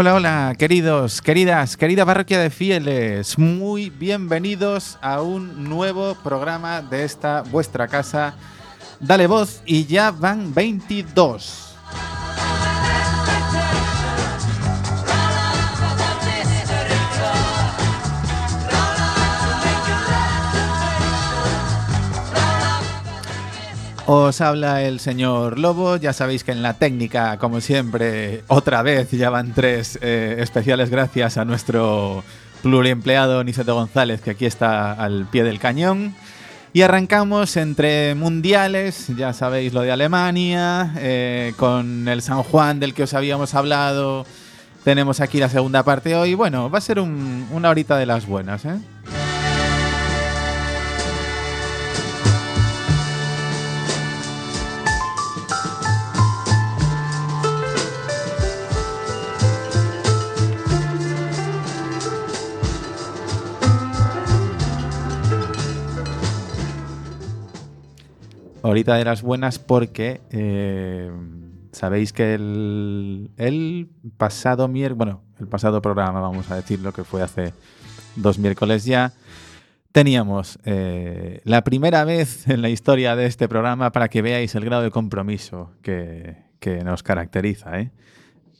Hola, hola, queridos, queridas, querida parroquia de fieles, muy bienvenidos a un nuevo programa de esta vuestra casa. Dale voz y ya van 22. Os habla el señor Lobo, ya sabéis que en la técnica, como siempre, otra vez ya van tres eh, especiales gracias a nuestro pluriempleado Niceto González, que aquí está al pie del cañón. Y arrancamos entre mundiales, ya sabéis lo de Alemania, eh, con el San Juan del que os habíamos hablado. Tenemos aquí la segunda parte hoy. Bueno, va a ser un- una horita de las buenas, ¿eh? Ahorita de las buenas porque eh, sabéis que el, el pasado miércoles, bueno, el pasado programa, vamos a decirlo, que fue hace dos miércoles ya, teníamos eh, la primera vez en la historia de este programa para que veáis el grado de compromiso que, que nos caracteriza, ¿eh?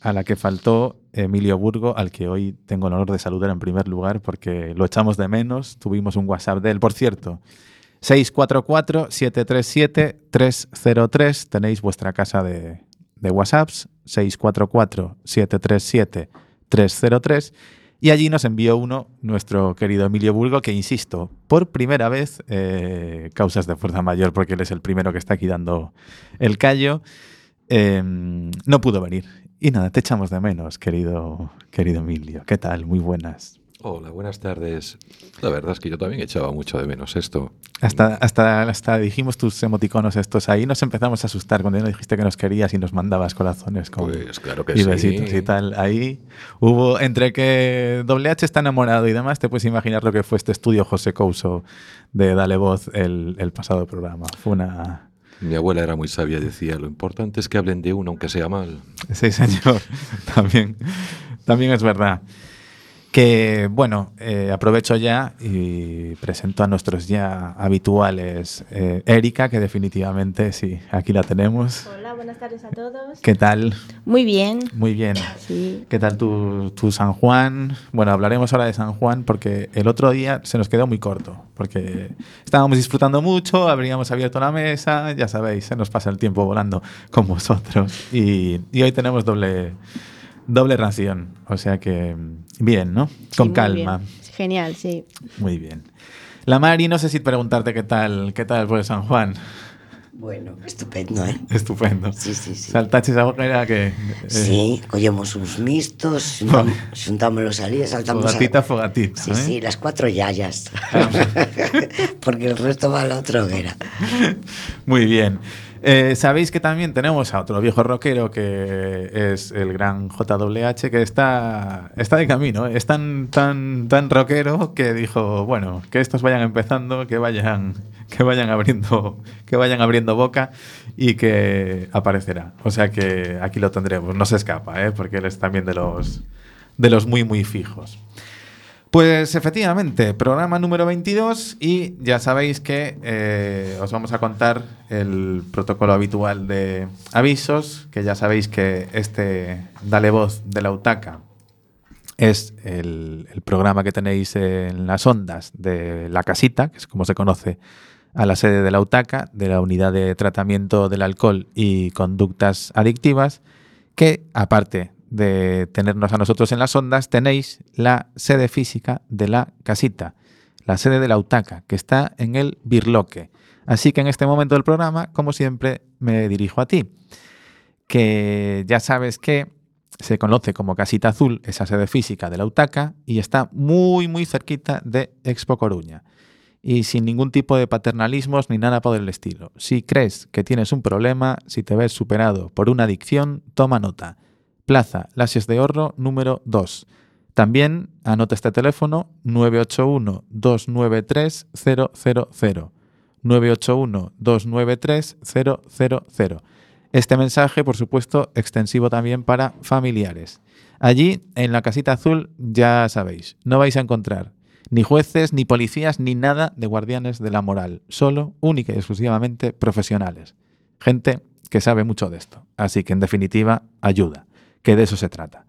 a la que faltó Emilio Burgo, al que hoy tengo el honor de saludar en primer lugar porque lo echamos de menos, tuvimos un WhatsApp de él, por cierto. 644-737-303. Tenéis vuestra casa de, de WhatsApps. 644-737-303. Y allí nos envió uno nuestro querido Emilio Burgo, que insisto, por primera vez, eh, causas de fuerza mayor, porque él es el primero que está aquí dando el callo, eh, no pudo venir. Y nada, te echamos de menos, querido, querido Emilio. ¿Qué tal? Muy buenas. Hola, buenas tardes. La verdad es que yo también echaba mucho de menos esto. Hasta, hasta, hasta dijimos tus emoticonos estos ahí, nos empezamos a asustar cuando nos dijiste que nos querías y nos mandabas corazones con Pues claro que y sí. besitos y tal. Ahí hubo, entre que Doble H está enamorado y demás, te puedes imaginar lo que fue este estudio José Couso de Dale Voz el, el pasado programa. Fue una... Mi abuela era muy sabia y decía, lo importante es que hablen de uno aunque sea mal. Sí, señor. también, también es verdad. Que bueno, eh, aprovecho ya y presento a nuestros ya habituales. Eh, Erika, que definitivamente sí, aquí la tenemos. Hola, buenas tardes a todos. ¿Qué tal? Muy bien. Muy bien. Sí. ¿Qué tal tu, tu San Juan? Bueno, hablaremos ahora de San Juan porque el otro día se nos quedó muy corto, porque estábamos disfrutando mucho, habríamos abierto la mesa, ya sabéis, se nos pasa el tiempo volando con vosotros y, y hoy tenemos doble, doble ración, o sea que bien, ¿no? Sí, Con calma. bien. Genial, sí. Muy bien. La Mari, no sé si preguntarte qué tal, qué tal por San Juan. Bueno, estupendo, ¿eh? Estupendo. Sí, sí, sí. Saltaches agora era que... eh, Sí, collemos uns mistos, xuntam, xuntámonos ali e saltamos Fogatita, a... fogatita. Sí, ¿eh? sí, las cuatro yayas. Porque el resto va a la otra hoguera. Muy bien. Eh, Sabéis que también tenemos a otro viejo rockero que es el gran JWH que está, está de camino. ¿eh? Es tan, tan, tan rockero que dijo, bueno, que estos vayan empezando, que vayan, que vayan abriendo, que vayan abriendo boca y que aparecerá. O sea que aquí lo tendremos. No se escapa, ¿eh? porque él es también de los, de los muy, muy fijos. Pues efectivamente, programa número 22 y ya sabéis que eh, os vamos a contar el protocolo habitual de avisos, que ya sabéis que este Dale Voz de la UTACA es el, el programa que tenéis en las ondas de la casita, que es como se conoce a la sede de la UTACA, de la Unidad de Tratamiento del Alcohol y Conductas Adictivas, que aparte de tenernos a nosotros en las ondas, tenéis la sede física de la casita, la sede de la UTACA, que está en el Birloque. Así que en este momento del programa, como siempre, me dirijo a ti, que ya sabes que se conoce como Casita Azul, esa sede física de la UTACA, y está muy, muy cerquita de Expo Coruña. Y sin ningún tipo de paternalismos ni nada por el estilo. Si crees que tienes un problema, si te ves superado por una adicción, toma nota. Plaza Lasies de Horro número 2. También anota este teléfono 981-293-000. 981-293-000. Este mensaje, por supuesto, extensivo también para familiares. Allí, en la casita azul, ya sabéis, no vais a encontrar ni jueces, ni policías, ni nada de guardianes de la moral. Solo, única y exclusivamente profesionales. Gente que sabe mucho de esto. Así que, en definitiva, ayuda. Que de eso se trata.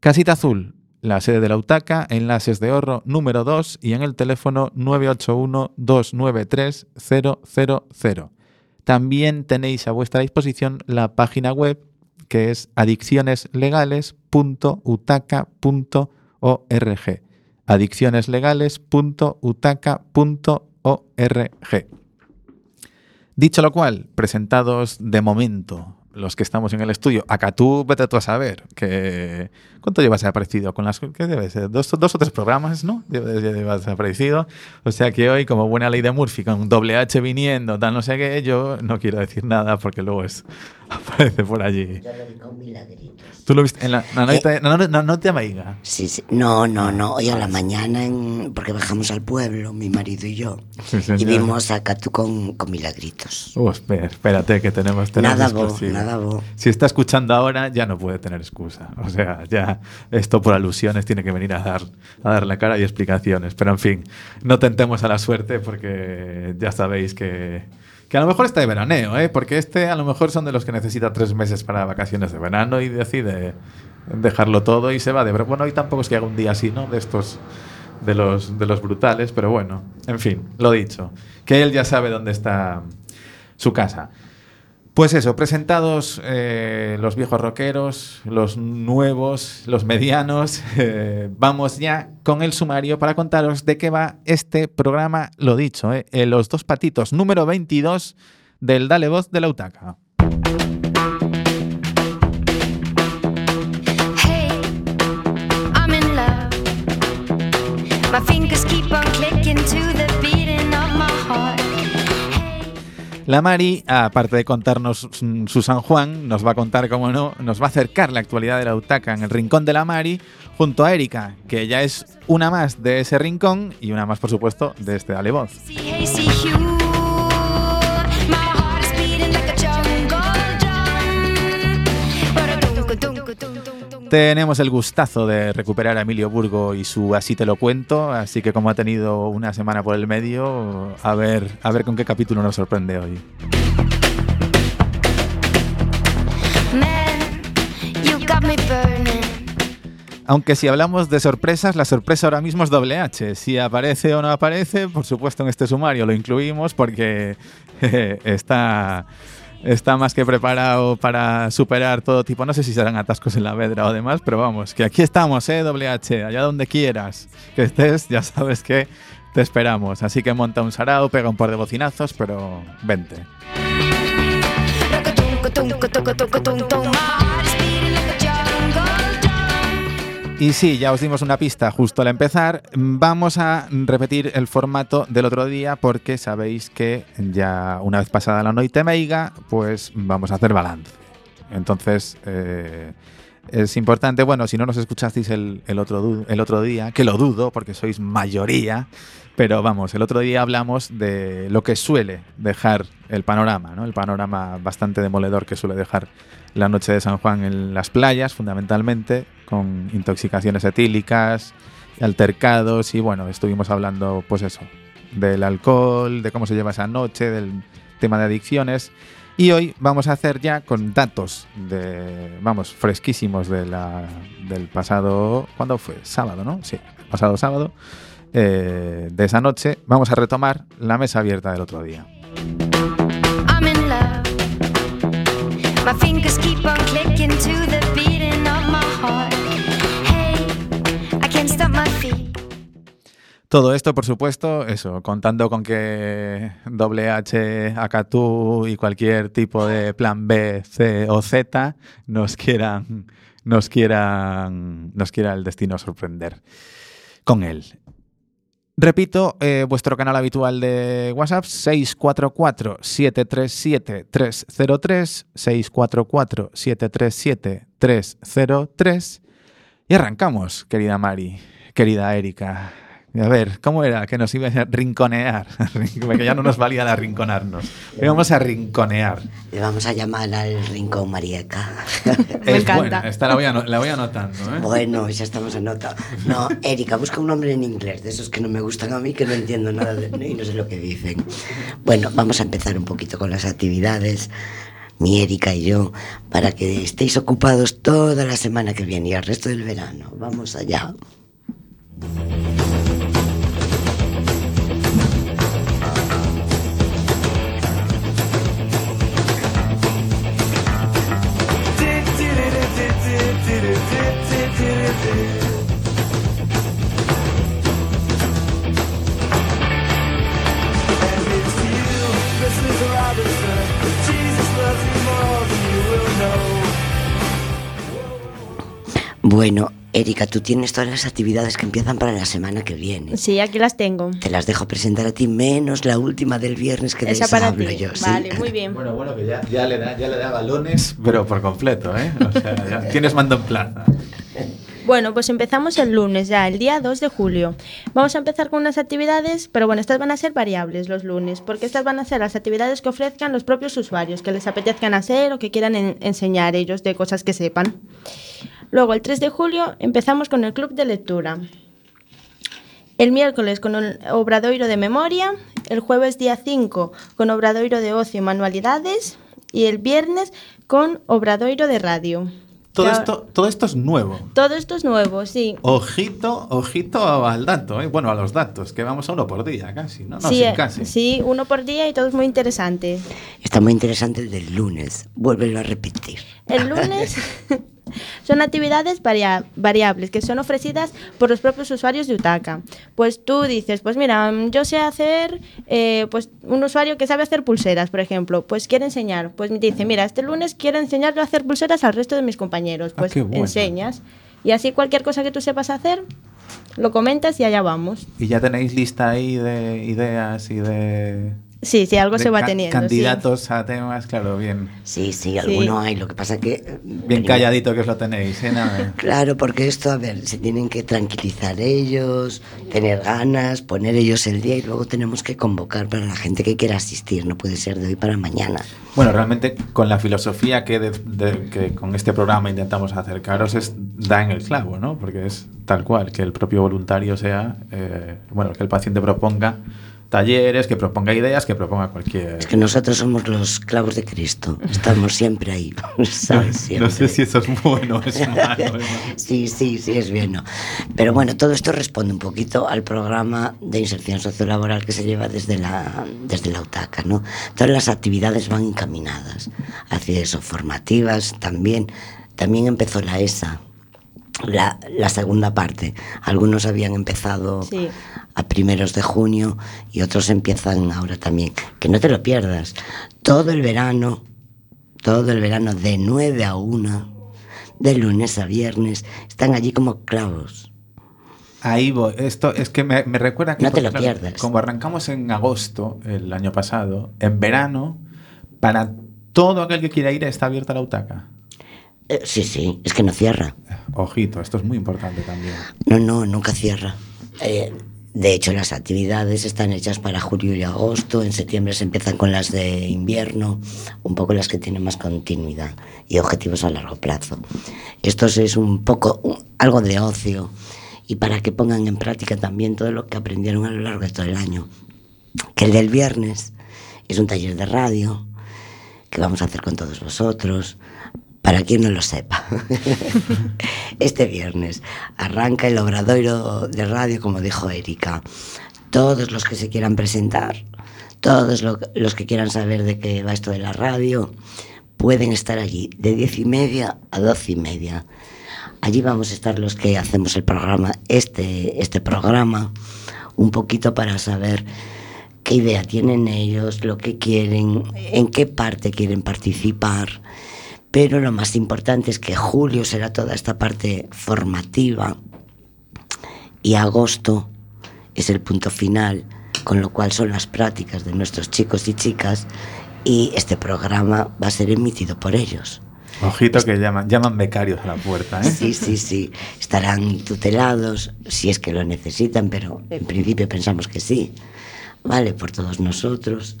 Casita Azul, la sede de la UTACA, enlaces de ahorro número 2 y en el teléfono 981-293-000. También tenéis a vuestra disposición la página web que es adiccioneslegales.utaca.org. Adiccioneslegales.utaca.org. Dicho lo cual, presentados de momento los que estamos en el estudio, acá tú vete tú a saber que cuánto llevas aparecido con las ¿qué debe ser? Dos, dos o tres programas, ¿no? Llevas, aparecido. O sea que hoy, como buena ley de Murphy, con doble H viniendo, tal no sé qué, yo no quiero decir nada porque luego es aparece por allí. Yo lo vi con milagritos. ¿Tú lo viste en la, la noche, no, no, no, no te amaiga? Sí, sí. No, no, no. Hoy a la mañana, en- porque bajamos al pueblo, mi marido y yo, Sí, y vimos a Catu con, con milagritos. Uh, espera, espérate que tenemos, tenemos Nada exclusiva. nada bo. Si está escuchando ahora, ya no puede tener excusa. O sea, ya esto por alusiones tiene que venir a dar, a dar la cara y explicaciones. Pero en fin, no tentemos a la suerte porque ya sabéis que, que a lo mejor está de veraneo, ¿eh? porque este a lo mejor son de los que necesita tres meses para vacaciones de verano y decide dejarlo todo y se va de Bueno, hoy tampoco es que haga un día así, ¿no? De estos de los, de los brutales, pero bueno, en fin, lo dicho, que él ya sabe dónde está su casa. Pues eso, presentados eh, los viejos rockeros, los nuevos, los medianos, eh, vamos ya con el sumario para contaros de qué va este programa, lo dicho, eh, Los Dos Patitos, número 22 del Dale Voz de la Utaca. My fingers keep on clicking to the La Mari, aparte de contarnos mm, su San Juan, nos va a contar, como no, nos va a acercar la actualidad de la Utaca en el rincón de la Mari, junto a Erika, que ya es una más de ese rincón y una más, por supuesto, de este Dale Voz. Tenemos el gustazo de recuperar a Emilio Burgo y su Así te lo cuento, así que como ha tenido una semana por el medio, a ver, a ver con qué capítulo nos sorprende hoy. Aunque si hablamos de sorpresas, la sorpresa ahora mismo es doble H. Si aparece o no aparece, por supuesto en este sumario lo incluimos porque jeje, está, está más que preparado para superar todo tipo. No sé si serán atascos en la vedra o demás, pero vamos, que aquí estamos, ¿eh? Doble H, allá donde quieras que estés, ya sabes que te esperamos. Así que monta un sarao, pega un par de bocinazos, pero vente. Y sí, ya os dimos una pista justo al empezar. Vamos a repetir el formato del otro día porque sabéis que ya una vez pasada la noite meiga, pues vamos a hacer balance. Entonces, eh, es importante, bueno, si no nos escuchasteis el, el otro, el otro día, que lo dudo porque sois mayoría, pero vamos, el otro día hablamos de lo que suele dejar el panorama, ¿no? El panorama bastante demoledor que suele dejar la noche de San Juan en las playas, fundamentalmente, con intoxicaciones etílicas, altercados y bueno, estuvimos hablando, pues eso, del alcohol, de cómo se lleva esa noche, del tema de adicciones. Y hoy vamos a hacer ya con datos de, vamos, fresquísimos del pasado, ¿cuándo fue? Sábado, ¿no? Sí, pasado sábado, eh, de esa noche. Vamos a retomar la mesa abierta del otro día. Todo esto, por supuesto, eso, contando con que WH, Acatú y cualquier tipo de plan B, C o Z nos quieran, nos quieran, nos quiera el destino sorprender con él. Repito, eh, vuestro canal habitual de WhatsApp, 644-737-303, 644-737-303. Y arrancamos, querida Mari, querida Erika. A ver, ¿cómo era que nos iba a rinconear? que ya no nos valía la rinconarnos. Íbamos a rinconear. Le vamos a llamar al Rincón Marieca. Me es encanta. buena, esta la voy, ano- la voy anotando, ¿eh? Bueno, ya estamos en nota. No, Erika, busca un nombre en inglés, de esos que no me gustan a mí, que no entiendo nada de, y no sé lo que dicen. Bueno, vamos a empezar un poquito con las actividades, mi Erika y yo, para que estéis ocupados toda la semana que viene y el resto del verano. Vamos allá. Bueno, Erika, tú tienes todas las actividades que empiezan para la semana que viene. Sí, aquí las tengo. Te las dejo presentar a ti, menos la última del viernes que de Esa esa para hablo ti. yo. ¿sí? Vale, muy bien. Bueno, bueno, que ya, ya le da, ya le da balones, pero por completo, ¿eh? O sea, ya tienes mando en plaza. Bueno, pues empezamos el lunes ya, el día 2 de julio. Vamos a empezar con unas actividades, pero bueno, estas van a ser variables los lunes, porque estas van a ser las actividades que ofrezcan los propios usuarios, que les apetezcan hacer o que quieran en- enseñar ellos de cosas que sepan. Luego, el 3 de julio, empezamos con el club de lectura. El miércoles con el obradoiro de memoria, el jueves día 5 con obradoiro de ocio y manualidades y el viernes con obradoiro de radio. Todo esto, todo esto es nuevo. todo esto es nuevo, sí. Ojito, ojito al dato, ¿eh? bueno, a los datos, que vamos a uno por día casi, ¿no? No, sí, sí, eh, casi. sí, uno por día y todo es muy interesante. Está muy interesante el del lunes. Vuélvelo a repetir. El lunes son actividades varia- variables que son ofrecidas por los propios usuarios de Utaka. Pues tú dices, pues mira, mm, yo sé hacer, eh, pues un usuario que sabe hacer pulseras, por ejemplo, pues quiere enseñar, pues me dice, mira, este lunes quiero enseñarle a hacer pulseras al resto de mis compañeros, Ah, pues enseñas. Y así cualquier cosa que tú sepas hacer, lo comentas y allá vamos. Y ya tenéis lista ahí de ideas y de, Sí, sí, algo se va teniendo. sí. candidatos a temas, claro, bien, Sí, sí, alguno hay. Lo que pasa que... eh, bien primero- calladito que os lo tenéis, ¿eh? Nada. Claro, porque esto, a ver, se tienen que tranquilizar ellos, tener ganas, poner ellos el día y luego tenemos que convocar para la gente que quiera asistir. No puede ser de hoy para mañana. Bueno, realmente con la filosofía que, de- de- que con este programa intentamos acercaros es da en el clavo, ¿no? Porque es tal cual, que el propio voluntario sea, eh, bueno, que el paciente proponga talleres, que proponga ideas, que proponga cualquier... Es que nosotros somos los clavos de Cristo. Estamos siempre ahí, ¿sabes? Siempre. No sé si eso es bueno o es malo. ¿eh? Sí, sí, sí, es bueno. Pero bueno, todo esto responde un poquito al programa de inserción sociolaboral que se lleva desde la, desde la UTACA, ¿no? Todas las actividades van encaminadas hacia eso, formativas también. También empezó la ESA, la, la segunda parte. Algunos habían empezado Sí. a primeros de junio y otros empiezan ahora también. Que no te lo pierdas. Todo el verano, todo el verano de 9 a 1, de lunes a viernes, están allí como clavos. Ahí voy. Esto es que me, me recuerda que... No te lo claro, pierdas. Como arrancamos en agosto el año pasado, en verano, para todo aquel que quiera ir está abierta la utaca. Eh, sí, sí, es que no cierra. Ojito, esto es muy importante también. No, no, nunca cierra. Eh, de hecho, las actividades están hechas para julio y agosto. En septiembre se empiezan con las de invierno, un poco las que tienen más continuidad y objetivos a largo plazo. Esto es un poco un- algo de ocio y para que pongan en práctica también todo lo que aprendieron a lo largo de todo el año. Que el del viernes es un taller de radio que vamos a hacer con todos vosotros. Para quien no lo sepa, este viernes arranca el obradoiro de radio, como dijo Erika. Todos los que se quieran presentar, todos lo- los que quieran saber de qué va esto de la radio, pueden estar allí de diez y media a doce y media. Allí vamos a estar los que hacemos el programa, este, este programa, un poquito para saber qué idea tienen ellos, lo que quieren, en qué parte quieren participar. Pero lo más importante es que julio será toda esta parte formativa y agosto es el punto final, con lo cual son las prácticas de nuestros chicos y chicas y este programa va a ser emitido por ellos. Ojito que llaman, llaman becarios a la puerta, ¿eh? Sí, sí, sí. Estarán tutelados si es que lo necesitan, pero en principio pensamos que sí. Vale, por todos nosotros.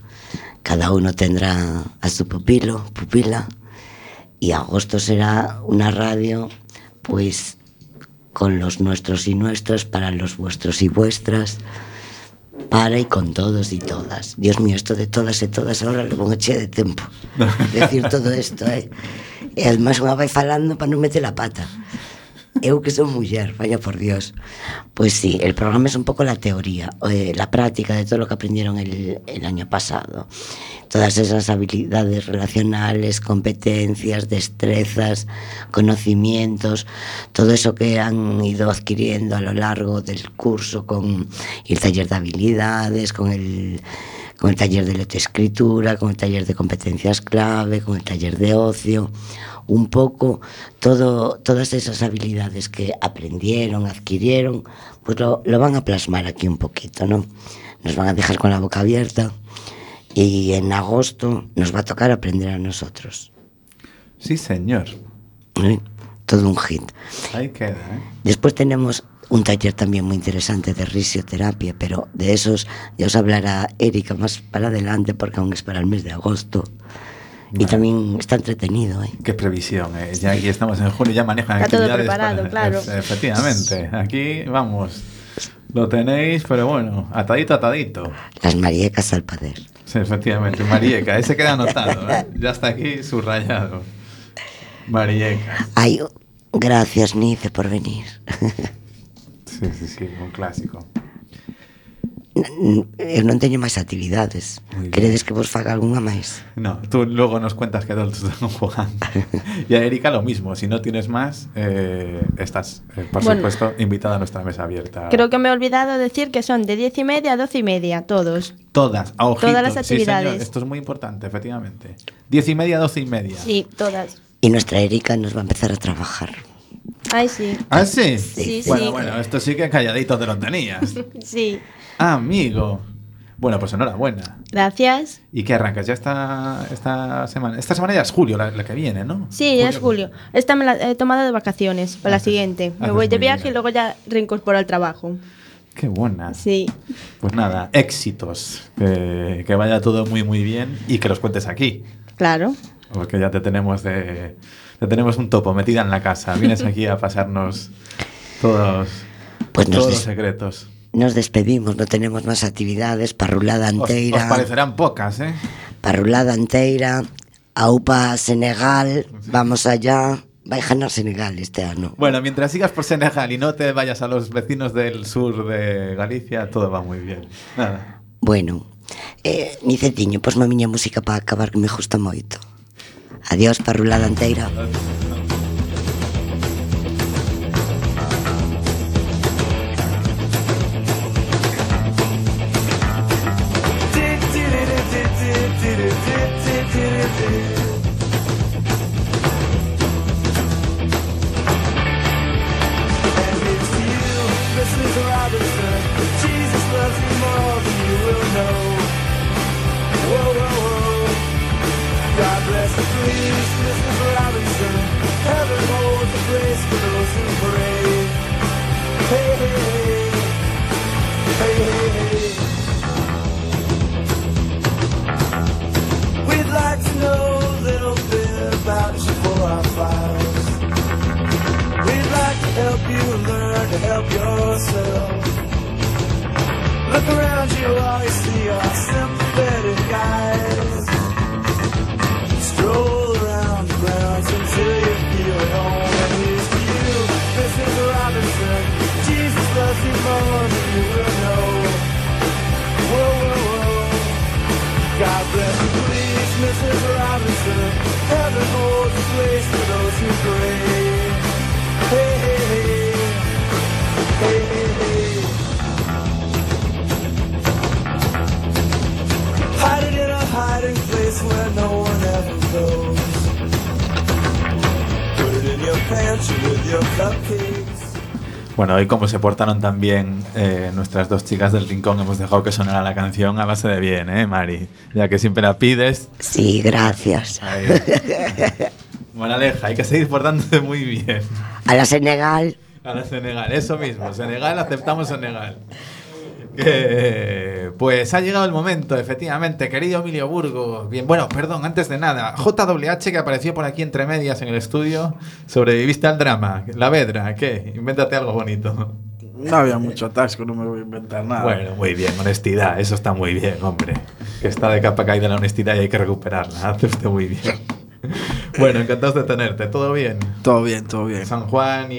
Cada uno tendrá a su pupilo, pupila. Y agosto será una radio, pues, con los nuestros y nuestras, para los vuestros y vuestras, para y con todos y todas. Dios mío, esto de todas y todas ahora lo pongo che de tempo. Decir todo esto, eh? E además unha vai falando para non meter la pata. Eu que son muller, vaya por Dios. Pues sí, el programa es un poco la teoría, eh, la práctica de todo lo que aprendieron el, el año pasado. Todas esas habilidades relacionales, competencias, destrezas, conocimientos, todo eso que han ido adquiriendo a lo largo del curso con el taller de habilidades, con el con el taller de lectoescritura, con el taller de competencias clave, con el taller de ocio, un poco todo, todas esas habilidades que aprendieron, adquirieron, pues lo, lo van a plasmar aquí un poquito, ¿no? Nos van a dejar con la boca abierta y en agosto nos va a tocar aprender a nosotros. Sí, señor. ¿eh? Todo un hit. Ahí queda, ¿eh? Después tenemos un taller también muy interesante de risioterapia, pero de esos ya os hablará Erika más para adelante porque aún es para el mes de agosto. Y también está entretenido, ¿eh? Qué previsión, ¿eh? Ya aquí estamos en junio, ya manejan Está todo actividades preparado, para- claro. Ef- Efectivamente, aquí vamos. Lo tenéis, pero bueno, atadito, atadito. Las mariecas al poder. Sí, efectivamente, Marieca, ese queda anotado, ¿eh? Ya está aquí subrayado. Marieca. Ay, gracias, Nice, por venir. Sí, sí, sí, un clásico. Eu non teño máis actividades. Queredes que vos faga algunha máis? No, tú luego nos cuentas que adultos están jugando. Y a Erika lo mismo, si no tienes más, eh, estás, eh, por Bueno. supuesto, invitada a nuestra mesa abierta. Creo que me he olvidado decir que son de 10 y media a 12 y media, todos. Todas, a ojito. Todas las Sí, señor, actividades. esto es muy importante, efectivamente. Diez y media, doce y media. Sí, todas. Y nuestra Erika nos va a empezar a trabajar. Ay, sí. ¿Ah, sí? Sí, bueno, sí. bueno, esto sí que calladito te lo tenías. Sí. Amigo. Bueno, pues enhorabuena. Gracias. ¿Y qué arrancas? Ya esta, esta semana. Esta semana ya es julio, la, la que viene, ¿no? Sí, es julio. Esta me la he tomado de vacaciones, para la Haces- siguiente. Me haces voy de viaje bien. y luego ya reincorporo al trabajo. Qué buena. Sí. Pues nada, éxitos. Que vaya todo muy, muy bien y que los cuentes aquí. Claro. Porque ya te tenemos de. Te tenemos un topo metida en la casa. Vienes aquí a pasarnos todos, Pues todos los secretos. Nos despedimos, no tenemos más actividades. Parrulada Os, os anteira. parecerán pocas, ¿eh? Parrulada anteira. Aupa Senegal. Vamos allá. Vai ganar Senegal este ano. Bueno, mientras sigas por Senegal y no te vayas a los vecinos del sur de Galicia, todo va muy bien. Nada. Bueno, eh, Nicetiño, a miña música para acabar que me gusta moito. Adiós, parrulada anteira. Thank you. Yourself. Look around you, all you see are sympathetic eyes. Stroll around the grounds until you feel at home. And here's you, Mrs. Robinson. Jesus loves you more than you will know. Whoa, whoa, whoa. God bless you, please, Mrs. Robinson. Heaven holds a place for those who pray. Hey. Where no one ever goes. Put it in your pantry with your cupcakes. Bueno, hoy como se portaron tan bien eh, nuestras dos chicas del rincón, hemos dejado que sonara la canción a base de bien, ¿eh, Mari? Ya que siempre la pides. Sí, gracias. Moraleja, hay que seguir portándose muy bien. A la Senegal, A la Senegal, eso mismo. Senegal, aceptamos Senegal. Que, pues ha llegado el momento, efectivamente, querido Emilio Burgo. Bien, bueno, perdón, antes de nada, JWH que apareció por aquí entre medias en el estudio, sobreviviste al drama. La Vedra, ¿qué? Invéntate algo bonito. No había mucho atasco, no me voy a inventar nada. Bueno, muy bien, honestidad, eso está muy bien, hombre. Que está de capa caída la honestidad y hay que recuperarla. Hace usted muy bien. Bueno, encantados de tenerte, ¿todo bien? Todo bien, todo bien. San Juan y,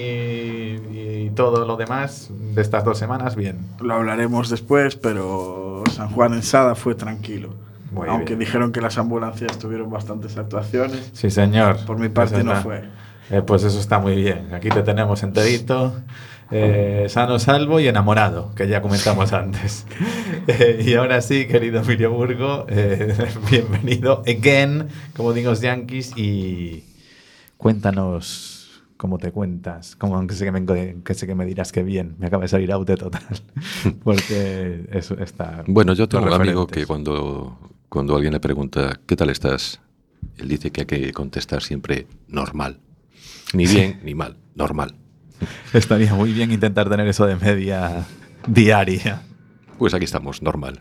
y todo lo demás de estas dos semanas, bien. Lo hablaremos después, pero San Juan en Sada fue tranquilo. Muy Aunque bien. dijeron que las ambulancias tuvieron bastantes actuaciones. Sí, señor. Por mi parte Eso no fue. Eh, pues eso está muy bien. Aquí te tenemos enterito, eh, sano, salvo y enamorado, que ya comentamos antes. Eh, y ahora sí, querido Emilio Burgo, eh, bienvenido again, como digo los yankees, y cuéntanos cómo te cuentas. Como, aunque sé que, me, que sé que me dirás que bien, me acaba de salir out de total. Porque eso está. Bueno, yo tengo un amigo que cuando, cuando alguien le pregunta, ¿qué tal estás? Él dice que hay que contestar siempre normal. Ni bien ni mal, normal. Estaría muy bien intentar tener eso de media diaria. Pues aquí estamos, normal.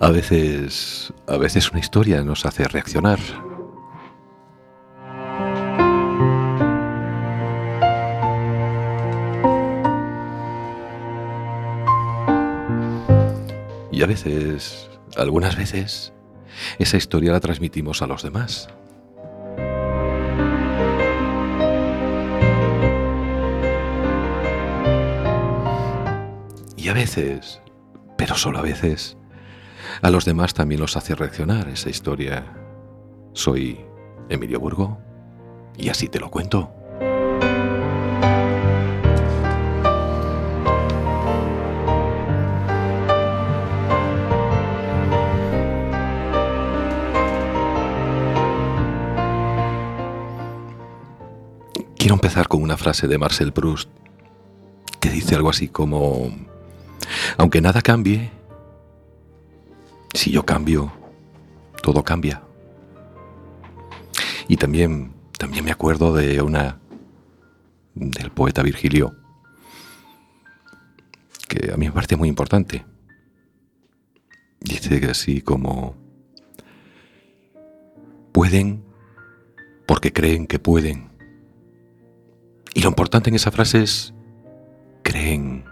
A veces, a veces una historia nos hace reaccionar. Y a veces, algunas veces, esa historia la transmitimos a los demás. Y a veces, pero solo a veces, a los demás también los hace reaccionar esa historia. Soy Emilio Burgo y así te lo cuento. Quiero empezar con una frase de Marcel Proust que dice algo así como, aunque nada cambie, si yo cambio, todo cambia. Y también, también me acuerdo de una del poeta Virgilio que a mí me parece muy importante. Dice así como pueden porque creen que pueden. Y lo importante en esa frase es creen.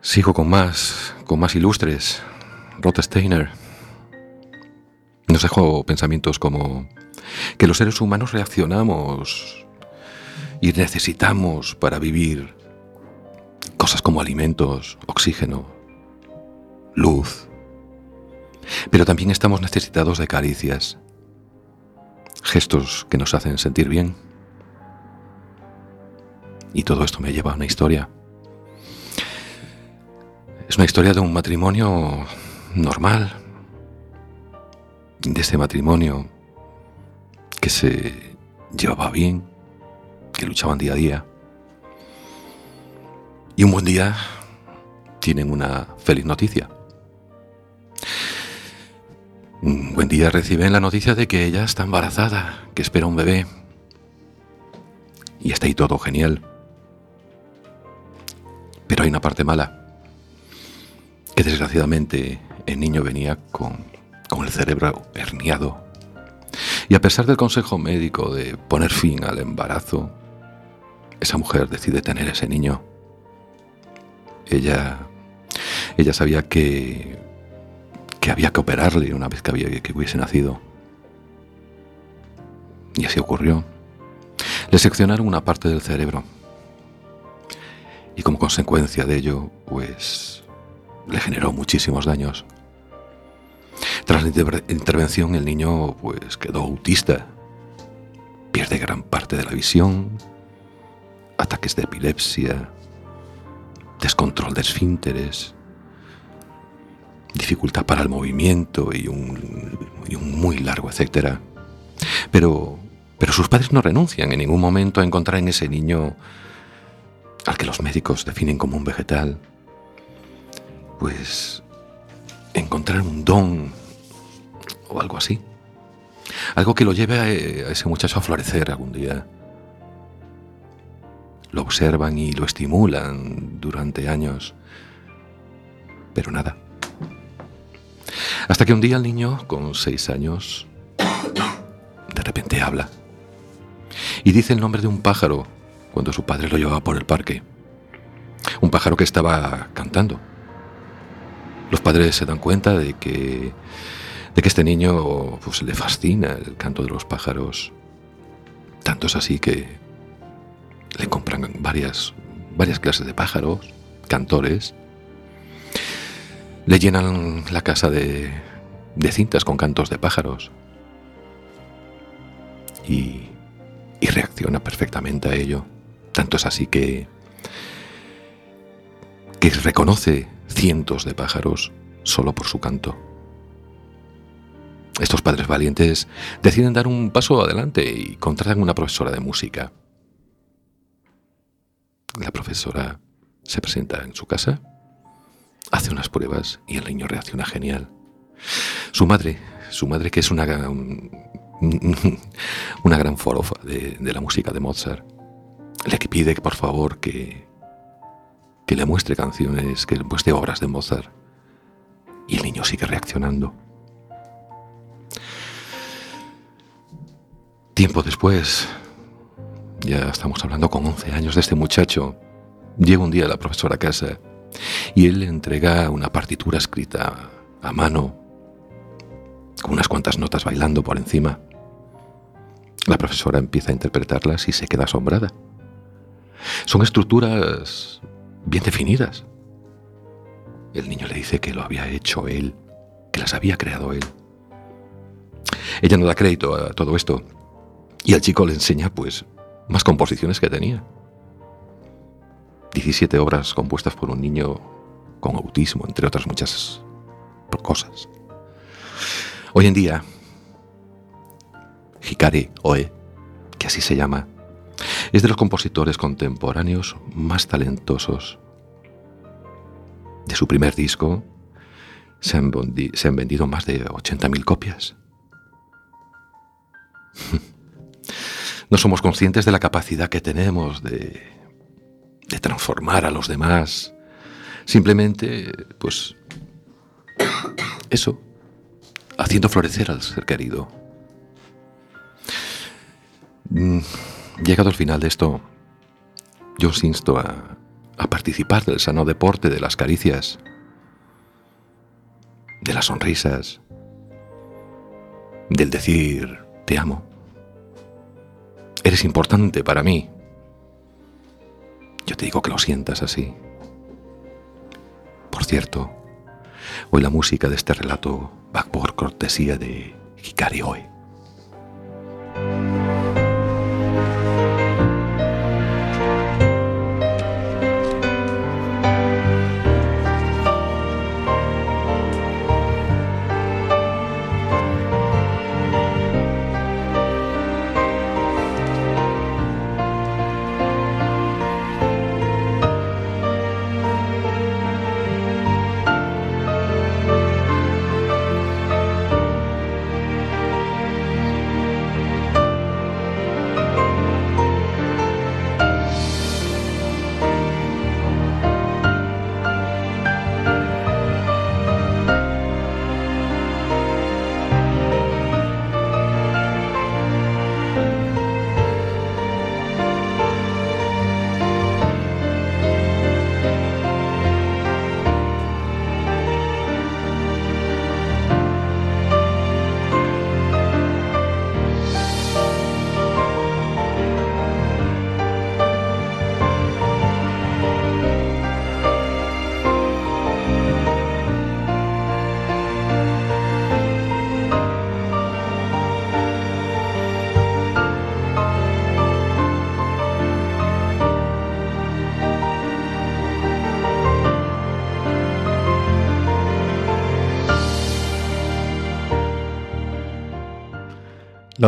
Sigo con más, con más ilustres. Rota Steiner nos dejó pensamientos como que los seres humanos reaccionamos y necesitamos para vivir cosas como alimentos, oxígeno, luz. Pero también estamos necesitados de caricias, gestos que nos hacen sentir bien. Y todo esto me lleva a una historia. Es una historia de un matrimonio normal. De ese matrimonio que se llevaba bien, que luchaban día a día. Y un buen día tienen una feliz noticia. Un buen día reciben la noticia de que ella está embarazada, que espera un bebé. Y está ahí todo genial. Pero hay una parte mala. Que desgraciadamente el niño venía con, con el cerebro herniado. Y a pesar del consejo médico de poner fin al embarazo, esa mujer decide tener ese niño. Ella, ella sabía que, había que operarle una vez que, hubiese nacido. Y así ocurrió. Le seccionaron una parte del cerebro. Y como consecuencia de ello, pues le generó muchísimos daños. Tras la inter- intervención, el niño pues quedó autista. Pierde gran parte de la visión, ataques de epilepsia, descontrol de esfínteres. Dificultad para el movimiento y un, y un muy largo etcétera. Pero, pero sus padres no renuncian en ningún momento a encontrar en ese niño al que los médicos definen como un vegetal, pues encontrar un don o algo así. Algo que lo lleve a, ese muchacho a florecer algún día. Lo observan y lo estimulan durante años, pero nada. Hasta que un día el niño, con seis años, de repente habla y dice el nombre de un pájaro cuando su padre lo llevaba por el parque. Un pájaro que estaba cantando. Los padres se dan cuenta de que, de que este niño pues, le fascina el canto de los pájaros. Tanto es así que le compran varias, varias clases de pájaros, cantores. Le llenan la casa de, de cintas con cantos de pájaros. Y, y reacciona perfectamente a ello. Tanto es así que, que reconoce cientos de pájaros solo por su canto. Estos padres valientes deciden dar un paso adelante y contratan una profesora de música. La profesora se presenta en su casa, hace unas pruebas y el niño reacciona genial. Su madre, su madre que es una, una gran forofa de, la música de Mozart, le pide por favor que, que le muestre canciones, que le muestre obras de Mozart. Y el niño sigue reaccionando. Tiempo después, ya estamos hablando con 11 años de este muchacho, llega un día la profesora a casa y él le entrega una partitura escrita a mano, con unas cuantas notas bailando por encima. La profesora empieza a interpretarlas y se queda asombrada. Son estructuras bien definidas. El niño le dice que lo había hecho él, que las había creado él. Ella no da crédito a todo esto y al chico le enseña, pues, más composiciones que tenía. 17 obras compuestas por un niño con autismo, entre otras muchas cosas. Hoy en día, Hikari Oe, que así se llama, es de los compositores contemporáneos más talentosos. De su primer disco se han, vendido más de 80.000 copias. No somos conscientes de la capacidad que tenemos de, de transformar a los demás. Simplemente, pues, eso, haciendo florecer al ser querido. Mm, Llegado al final de esto, yo os insto a, a participar del sano deporte de las caricias, de las sonrisas, del decir te amo. Eres importante para mí. Yo te digo que lo sientas así. Por cierto, hoy la música de este relato va por cortesía de Hikari Oe.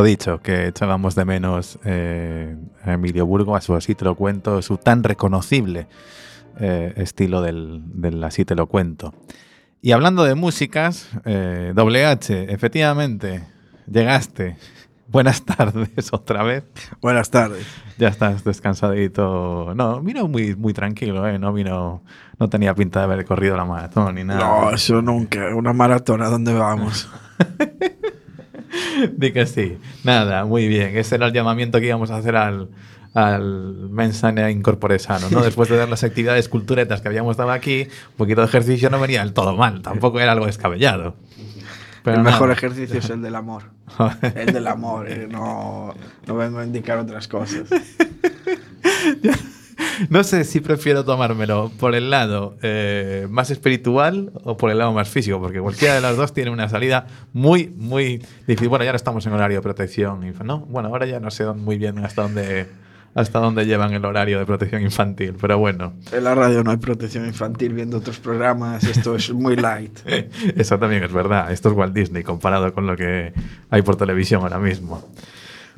Lo dicho, que echábamos de menos eh, a Emilio Burgo, a su Así te lo cuento, su tan reconocible eh, estilo del, del Así te lo cuento. Y hablando de músicas, eh, Doble H, efectivamente, llegaste. Buenas tardes otra vez. Buenas tardes. Ya estás descansadito. No, vino muy, muy tranquilo, ¿eh? No vino, no tenía pinta de haber corrido la maratón ni nada. No, eso nunca. Una maratón, ¿a dónde vamos? Di que sí. Nada, muy bien. Ese era el llamamiento que íbamos a hacer al, al Mensana Incorpore Sano, ¿no? Después de ver las actividades culturetas que habíamos dado aquí, un poquito de ejercicio no venía del todo mal. Tampoco era algo descabellado. Pero el mejor nada. ejercicio es el del amor. El del amor, eh, no, no vengo a indicar otras cosas. No sé si prefiero tomármelo por el lado eh, más espiritual o por el lado más físico, porque cualquiera de las dos tiene una salida muy, muy difícil. Bueno, ya ahora estamos en horario de protección infantil. No, bueno, ahora ya no sé muy bien hasta dónde, hasta dónde llevan el horario de protección infantil, pero bueno, En la radio no hay protección infantil viendo otros programas, esto es muy light. eso también es verdad. Esto es Walt Disney comparado con lo que hay por televisión ahora mismo.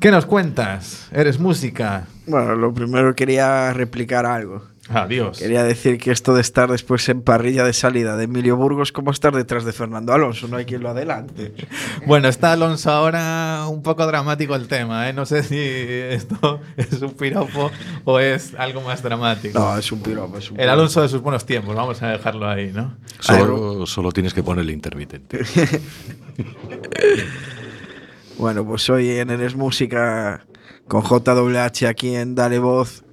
¿Qué nos cuentas? ¿Eres música? Bueno, lo primero quería replicar algo. Adiós. Quería decir que esto de estar después en parrilla de salida de Emilio Burgos, como estar detrás de Fernando Alonso, no hay quien lo adelante. Bueno, está Alonso ahora un poco dramático el tema, ¿eh? No sé si esto es un piropo o es algo más dramático. No, es un piropo, es un El piropo. Alonso de sus buenos tiempos, vamos a dejarlo ahí, ¿no? Solo, solo tienes que ponerle intermitente. Bueno, pues hoy en Eres Música con JWH aquí en Dale Voz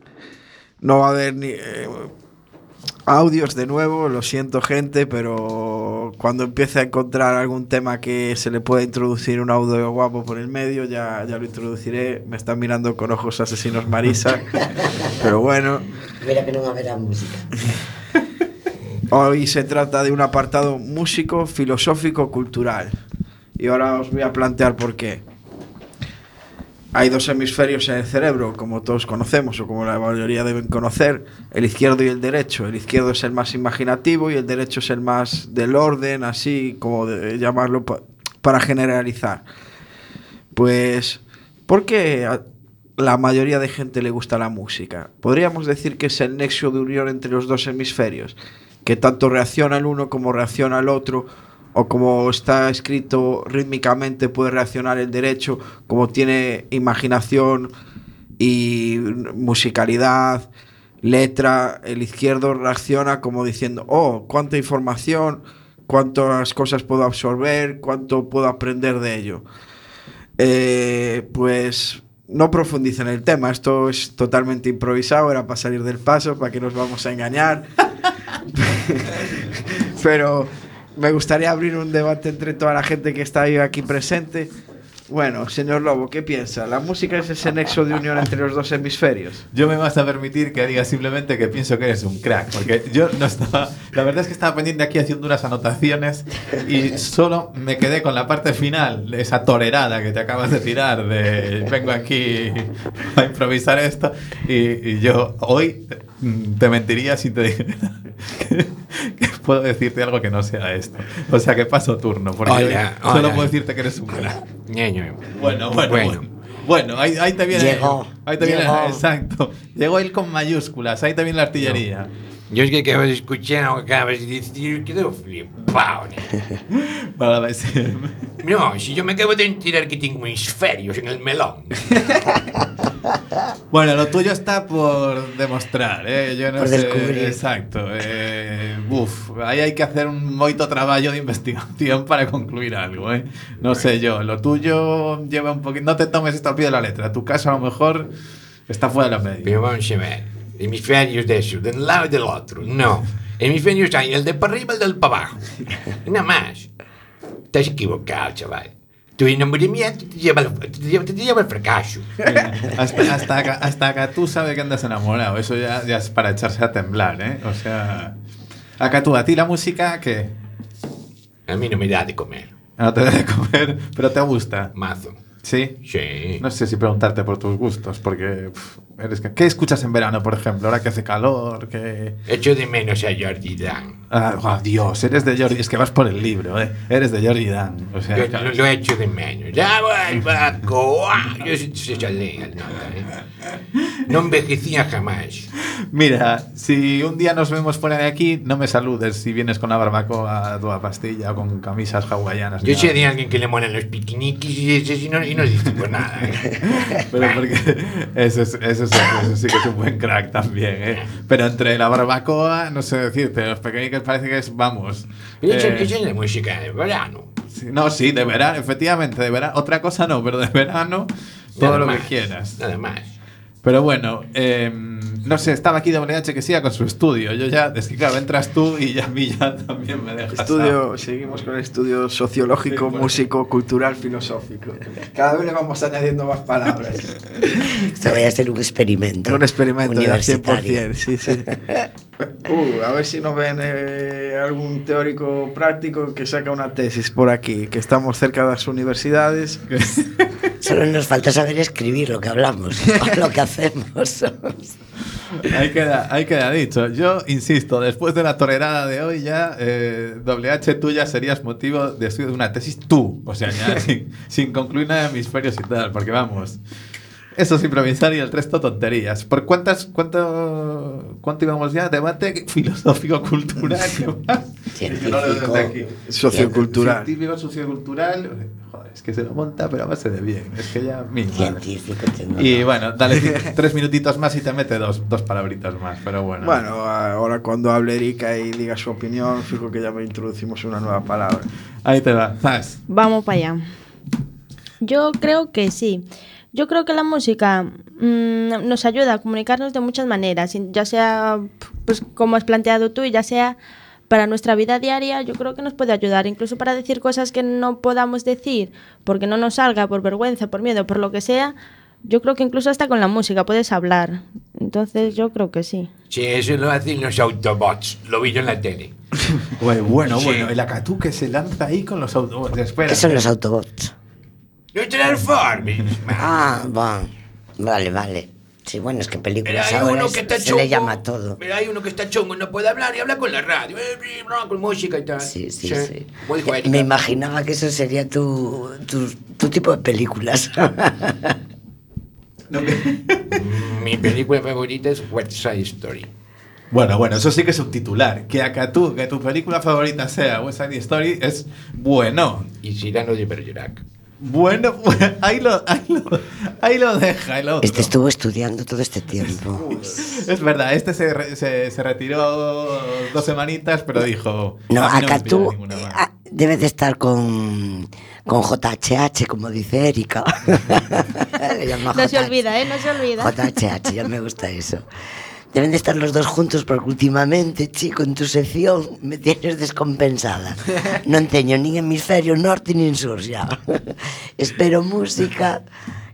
no va a haber ni eh, audios de nuevo, lo siento gente, pero cuando empiece a encontrar algún tema que se le pueda introducir un audio guapo por el medio, ya, ya lo introduciré. Me están mirando con ojos asesinos Marisa, pero bueno. Mira que non haberá música. Hoy se trata de un apartado músico, filosófico, cultural. Y ahora os voy a plantear por qué. Hay dos hemisferios en el cerebro, como todos conocemos o como la mayoría deben conocer, el izquierdo y el derecho. El izquierdo es el más imaginativo y el derecho es el más del orden, así como de llamarlo pa- para generalizar. Pues, ¿por qué la mayoría de gente le gusta la música? Podríamos decir que es el nexo de unión entre los dos hemisferios, que tanto reacciona el uno como reacciona el otro, o como está escrito rítmicamente puede reaccionar el derecho, como tiene imaginación y musicalidad, letra, el izquierdo reacciona como diciendo, oh, cuánta información, cuántas cosas puedo absorber, cuánto puedo aprender de ello. Eh, pues no profundice en el tema, esto es totalmente improvisado, era para salir del paso, para que nos vamos a engañar. Pero me gustaría abrir un debate entre toda la gente que está aquí presente. Bueno, señor Lobo, ¿qué piensa? ¿La música es ese nexo de unión entre los dos hemisferios? Yo me vas a permitir que diga simplemente que pienso que eres un crack, porque yo no estaba. La verdad es que estaba pendiente aquí haciendo unas anotaciones y solo me quedé con la parte final, esa torerada que te acabas de tirar, de vengo aquí a improvisar esto. Y, yo hoy te mentiría si te dijera que, que puedo decirte algo que no sea esto. O sea que paso turno, porque Hola, solo puedo decirte que eres un crack. Bueno, bueno, bueno. Bueno. Bueno, ahí, ahí te viene. Llegó, Ahí te viene, llegó. exacto. Llegó él con mayúsculas, ahí te viene la artillería. Yo es que escuchar lo que acabas de decir, quedo flipado. Para ver No, si yo me acabo de enterar que tengo hemisferios en el melón. Bueno, lo tuyo está por demostrar, ¿eh? Yo no Por sé. descubrir. Exacto. Eh, uf, ahí hay que hacer un moito trabajo de investigación para concluir algo, ¿eh? No sé yo, lo tuyo lleva un poquito. No te tomes esto al pie de la letra. Tu caso a lo mejor está fuera de la media. Pero vamos a ver, hemisferios de eso, de un lado y del otro. No, hemisferios hay el de para arriba y el del para abajo. Nada más. Estás equivocado, chaval. Tu enamoramiento te lleva al, te lleva, te lleva al fracaso. Hasta, hasta, que- hasta que tú sabes que andas enamorado. Eso ya, ya es para echarse a temblar, ¿eh? O sea. Acá tú, a ti la música, que A mí no me da de comer. no te debe comer, pero te gusta. Mazo. ¿Sí? Sí. No sé si preguntarte por tus gustos, porque pf, eres que- ¿Qué escuchas en verano, por ejemplo? Ahora que hace calor, que... Echo de menos a Jordi Dan. Ah, oh, Dios, eres de Jordi, es que vas por el libro, ¿eh? Eres de Jordi Dan. O sea, Yo lo, lo echo de menos. Ya vuelva, coa. Yo se, nota, eh. No envejecía jamás. Mira, si un día nos vemos fuera de aquí, no me saludes si vienes con la barbacoa a toda pastilla o con camisas hawaianas. Yo sé de alguien que le molan los piquiniquis y, sí no, y no dice pues nada. eh. Pero porque eso, es- eso, es- eso sí que es un buen crack también, ¿eh? Pero entre la barbacoa, no sé decirte, los pequeños parece que es, vamos. Y Eso, eh, es la música de verano. sí, no, sí, de verano, efectivamente, de verano. Otra cosa no, pero de verano, todo lo que quieras. Nada más. Pero bueno, eh, no sé, estaba aquí WH que siga con su estudio. Yo ya, es que claro, entras tú y ya a mí ya también me dejas. Estudio, seguimos con el estudio sociológico, Sí, músico, cultural, filosófico. Cada vez le vamos añadiendo más palabras. Esto vaya a ser un experimento. Un experimento de al universitario. 100%, sí, sí. Uh, a ver si nos ven eh, algún teórico práctico que saca una tesis por aquí, que estamos cerca de las universidades. Solo nos falta saber escribir lo que hablamos, o lo que hacemos. Ahí queda, ahí queda dicho. Yo insisto, después de la tolerada de hoy ya, eh, WH, tú ya serías motivo de estudio de una tesis tú. O sea, ya sin, sin concluir nada de hemisferios y tal, porque vamos. Eso es improvisar y el resto tonterías. ¿Por cuántas, cuánto, cuánto íbamos ya? Debate filosófico-cultural. ¿qué más? Científico. Sociocultural. Científico, sociocultural. Joder, es que se lo monta, pero a base de bien. Es que ya, mi madre. Científico, tecnológico. Y bueno, dale tres minutitos más y te mete dos, dos palabritas más, pero bueno. Bueno, ahora cuando hable Erika y diga su opinión, fijo que ya me introducimos una nueva palabra. Ahí te va. Zas. Vamos para allá. Yo creo que sí. Yo creo que la música mm, nos ayuda a comunicarnos de muchas maneras, ya sea, pues como has planteado tú, y ya sea para nuestra vida diaria, yo creo que nos puede ayudar, incluso para decir cosas que no podamos decir, porque no nos salga, por vergüenza, por miedo, por lo que sea. Yo creo que incluso hasta con la música puedes hablar. Entonces yo creo que sí. Sí, eso lo hacen los Autobots. Lo vi yo en la tele. Bueno, bueno, Sí. bueno, el acatú que se lanza ahí con los autobuses. Espera. ¿Qué son los Autobots? Los Transformers. man. Ah, bueno. Vale, vale. Sí, bueno, es que películas hay ahora es- que está se chungo. le llama todo. Pero hay uno que está chungo y no puede hablar y habla con la radio. eh, no, Con música y tal. Sí, sí, sí. Erika. Me imaginaba que eso sería tu, tu, tu tipo de películas. Mi película favorita es West Side Story. Bueno, bueno, eso sí que es un titular. Que acatú, que tu película favorita sea West Side Story es bueno. Y Cyrano de Bergerac. Bueno, bueno, ahí lo, ahí lo, ahí lo deja el otro. Este estuvo estudiando todo este tiempo. Es verdad, este se, re- se, se retiró dos semanitas, pero dijo... No, "A mí me acá tú ninguna más". ah, debes de estar con, con JHH, como dice Erika. No se olvida, ¿eh? No se olvida. JHH, ya me gusta eso. Deben de estar los dos juntos porque últimamente, chico, en tu sección me tienes descompensada. No enseño ni hemisferio norte ni en sur ya. Espero música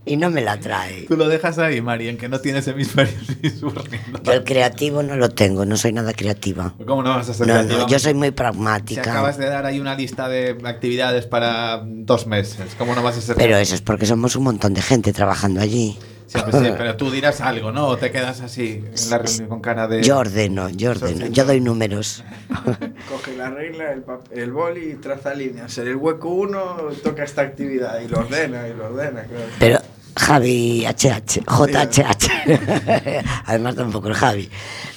y no me la trae. Tú lo dejas ahí, Mari, en que no tienes hemisferios ni sur ni. Yo el creativo no lo tengo, no soy nada creativa. ¿Cómo no vas a ser No, creativa? no, yo soy muy Si pragmática. acabas de dar ahí una lista de actividades para dos meses, ¿cómo no vas a ser Pero eso es porque somos un montón de gente trabajando allí. Sí, pues sí, pero tú dirás algo, ¿no? O te quedas así en la reunión con cara de... Yo ordeno, yo ordeno, yo doy números. Coge la regla, el, el boli y traza líneas. En el hueco uno toca esta actividad y lo ordena y lo ordena. claro. Pero Javi HH, JHH. Además tampoco el Javi.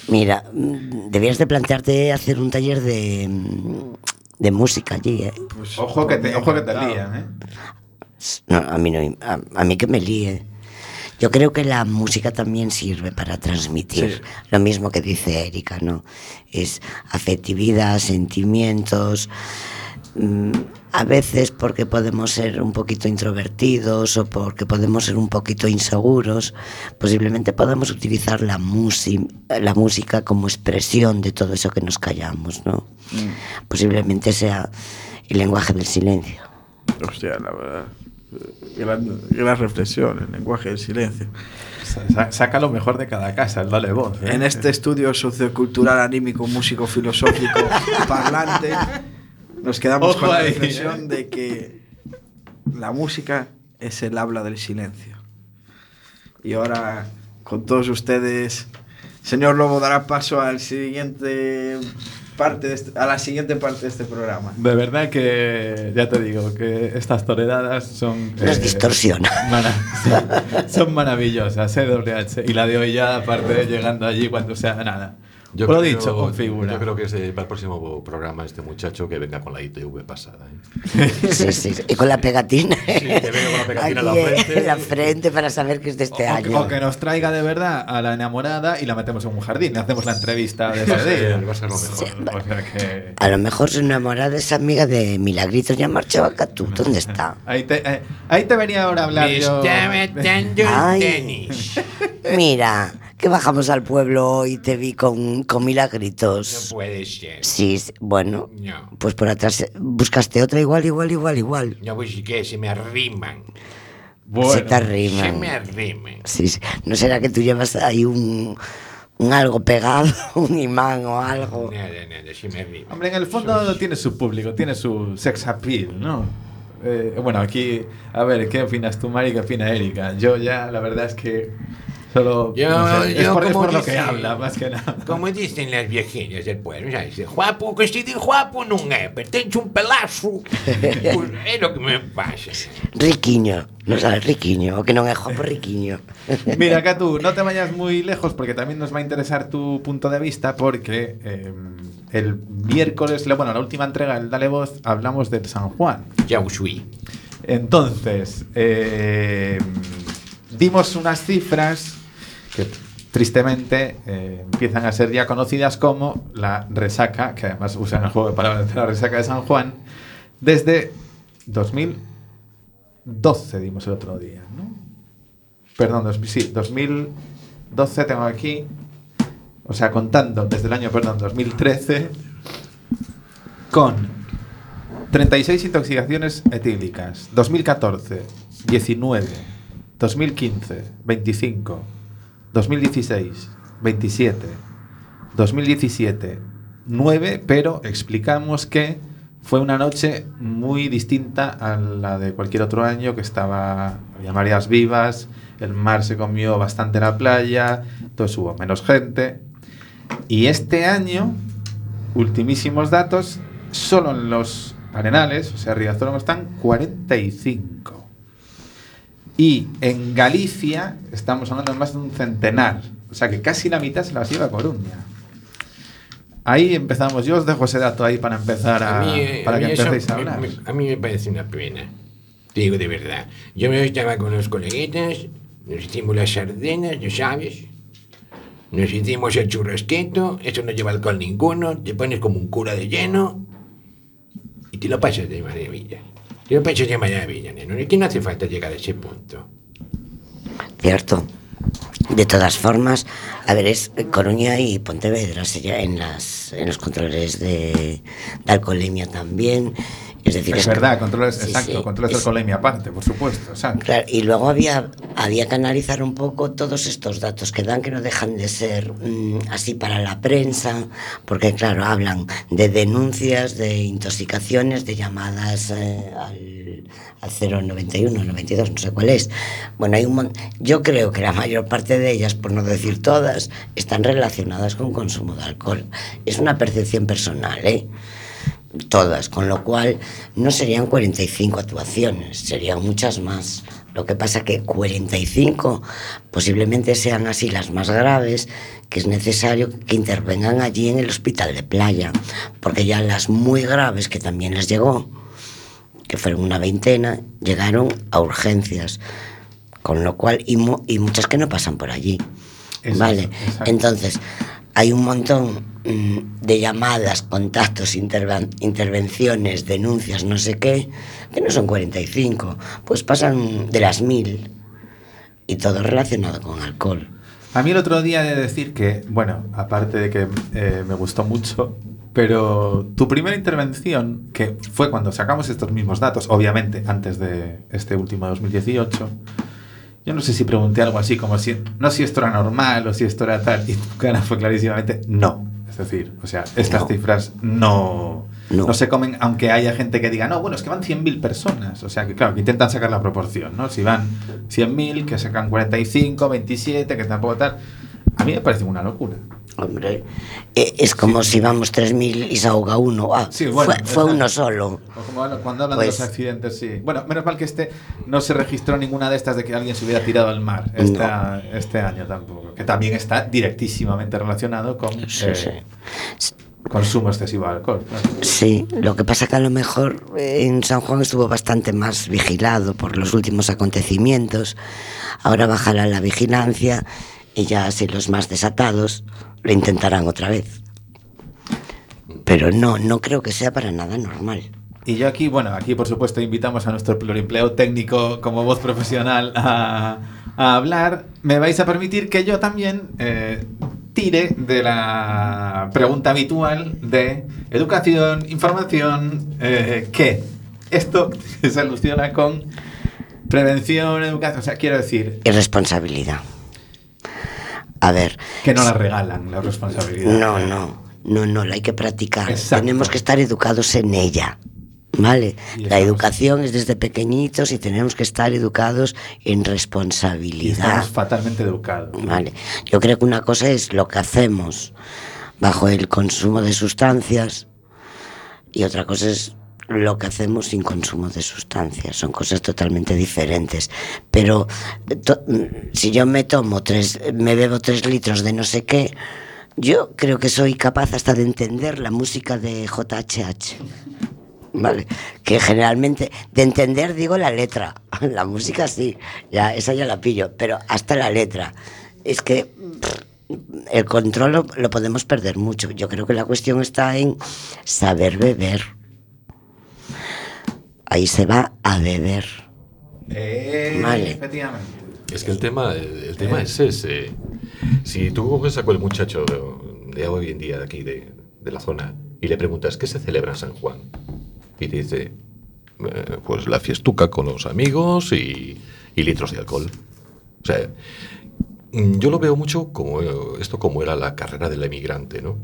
Mira, debías de plantearte hacer un taller de, de música allí, ¿eh? Pues, Ojo que te, ojo que te lían, ¿eh? No, a mí no, a, a mí que me líe. Yo creo que la música también sirve para transmitir Sí. lo mismo que dice Erika, ¿no? Es afectividad, sentimientos. mm, A veces porque podemos ser un poquito introvertidos o porque podemos ser un poquito inseguros, posiblemente podamos utilizar la, la música como expresión de todo eso que nos callamos, ¿no? Posiblemente sea el lenguaje del silencio. Hostia, la verdad. Gran, gran reflexión, el lenguaje del silencio. Sa- Saca lo mejor de cada casa, el dale voz. ¿eh? En este estudio sociocultural, anímico, músico, filosófico, parlante, nos quedamos Ojo con la reflexión ¿eh? de que la música es el habla del silencio. Y ahora con todos ustedes. Señor Lobo dará paso al siguiente parte de este- a la siguiente parte de este programa. De verdad que, ya te digo, que estas toredadas son... Nos sí, son maravillosas, ¿eh? WH. Y la de hoy ya, aparte, llegando allí cuando sea nada. Por lo dicho, con figura. Yo creo que es eh, para el próximo programa este muchacho que venga con la ITV pasada. ¿eh? Sí, sí, y con la pegatina. que venga con la pegatina en la frente. en la frente para saber que es de este o, año. o que nos traiga de verdad a la enamorada y la metemos en un jardín. y Hacemos la entrevista de ese día. Va a ser lo mejor. O sea que... A lo mejor su enamorada es amiga de Milagritos, ya marchó a Catú. ¿Dónde está? Ahí te, eh, ahí te venía ahora a hablar yo. Mira, que bajamos al pueblo y te vi con, con No Milagritos. puede ser. Sí, sí, bueno, No. pues por atrás eh, buscaste otra igual, igual, igual, igual. No, pues sí que se me arriman. Bueno, Se te Se arriman. me arriman. Sí, sí. ¿No será que tú llevas ahí un, un algo pegado, un imán o algo? Nada, nada, se me arriman. Hombre, en el fondo tiene su público, tiene su sex appeal, ¿no? Eh, bueno, aquí, a ver, ¿qué opinas tú, Mari? ¿Qué opina Erika? Yo ya, la verdad es que solo. Yo, no sé, es por, es como lo que dice- habla, más que nada. Como dicen las viejiñas del pueblo, sabes? Guapo, que si de guapo non é, pero tencho un pelazo. Pues é lo que me pasa. Riquiño, no sabes, riquiño, o que non é guapo riquiño. Mira, Catu, no te vayas muy lejos porque también nos va a interesar tu punto de vista porque eh, el miércoles, bueno, la última entrega del Dale Voz, hablamos del San Juan. Ya usui. Entonces, eh, dimos unas cifras que tristemente eh, empiezan a ser ya conocidas como la resaca, que además usan el juego de palabras de la resaca de San Juan, desde 2012 dimos el otro día, ¿no? Perdón, dos- sí, 2012 tengo aquí, o sea, contando desde el año, perdón, 2013, con 36 intoxicaciones etílicas. 2014, 19. 2015, 25. 2016, 27. 2017, 9, pero explicamos que fue una noche muy distinta a la de cualquier otro año, que estaba, había mareas vivas, el mar se comió bastante la playa, entonces hubo menos gente. Y este año, ultimísimos datos, solo en los arenales, o sea, Riazor están 45. Y en Galicia estamos hablando de más de un centenar. O sea que casi la mitad se las lleva Coruña. Ahí empezamos. Yo os dejo ese dato ahí para empezar a, eh, para a que mí eso empecéis a hablar. a mí me parece una pena. Te digo de verdad. Yo me estaba con los coleguitas, nos hicimos las sardinas, ya sabes. Nos hicimos el churrasquito, eso no lleva alcohol ninguno, te pones como un cura de lleno y te lo pasas de maravilla. Te lo pasas de maravilla, neno. Y que no hace falta llegar a ese punto. Cierto. De todas formas, a ver, es Coruña y Pontevedra en, las, en los controles de, de alcoholemia también. Es decir, Es verdad, controles, sí, exacto, sí, controles de es- alcoholemia aparte, por supuesto. exacto. Claro, y luego había, había que analizar un poco todos estos datos que dan, que no dejan de ser mm, así para la prensa, porque claro, hablan de denuncias, de intoxicaciones, de llamadas eh, al, al 091, 92, no sé cuál es. Bueno, hay un yo creo que la mayor parte de ellas, por no decir todas, están relacionadas con consumo de alcohol. Es una percepción personal, ¿eh? Todas, con lo cual no serían 45 actuaciones, serían muchas más. Lo que pasa que 45 posiblemente sean así las más graves, que es necesario que intervengan allí en el hospital de playa, porque ya las muy graves que también les llegó, que fueron una veintena, llegaron a urgencias, con lo cual y, mu- y muchas que no pasan por allí. Exacto, vale, exacto. entonces hay un montón de llamadas, contactos, intervenciones, denuncias, no sé qué, que no son 45, pues pasan de las mil y todo relacionado con alcohol. A mí el otro día he de decir que, bueno, aparte de que eh, me gustó mucho, pero tu primera intervención, que fue cuando sacamos estos mismos datos, obviamente antes de este último 2018, yo no sé si pregunté algo así como si, no si esto era normal o si esto era tal, y tu cara fue clarísimamente no. Es decir, o sea, estas No. cifras no, No. no se comen, aunque haya gente que diga, no, bueno, es que van 100.000 personas. O sea, que claro, que intentan sacar la proporción, ¿no? Si van 100.000, que sacan 45, 27, que tampoco tal. A mí me parece una locura. Hombre, eh, es como si vamos 3.000 y se ahoga uno. Ah, Sí, bueno, fue, fue uno solo. O como cuando hablan de Pues- los accidentes, sí. Bueno, menos mal que este no se registró ninguna de estas de que alguien se hubiera tirado al mar esta- este año tampoco. Que también está directísimamente relacionado con Sí, eh, sí. consumo excesivo de alcohol. Sí, lo que pasa que a lo mejor eh, en San Juan estuvo bastante más vigilado por los últimos acontecimientos. Ahora bajará la vigilancia y ya así los más desatados lo intentarán otra vez. Pero no, no creo que sea para nada normal. Y yo aquí, bueno, aquí por supuesto invitamos a nuestro pluriempleo técnico como voz profesional a, a hablar. Me vais a permitir que yo también eh, tire de la pregunta habitual de educación, información, eh, ¿qué? Esto se soluciona con prevención, educación, o sea, quiero decir, Irresponsabilidad. A ver, que no la regalan la responsabilidad. no, no, no, no, la hay que practicar. Exacto. Tenemos que estar educados en ella. ¿Vale? Y La estamos- educación es desde pequeñitos y tenemos que estar educados en Y responsabilidad. estamos fatalmente educados. Vale. Yo creo que una cosa es lo que hacemos bajo el consumo de sustancias y otra cosa es lo que hacemos sin consumo de sustancias. Son cosas totalmente diferentes. Pero to- si yo me tomo tres, me bebo tres litros de no sé qué, yo creo que soy capaz hasta de entender la música de JHH. Vale, que generalmente de entender digo la letra, la música sí, ya esa ya la pillo, pero hasta la letra. Es que el control lo podemos perder mucho. Yo creo que la cuestión está en saber beber. Ahí se va a beber. Eh, Vale. Efectivamente. Es que el tema, el, el tema es ese. Si tú coges a cualquier muchacho de, de hoy en día de aquí, de, de la zona, y le preguntas qué se celebra en San Juan, y te dice, "Eh, pues la fiestuca con los amigos y, y litros de alcohol. O sea, mm, yo lo veo mucho como eh, esto como era la carrera del emigrante, ¿no?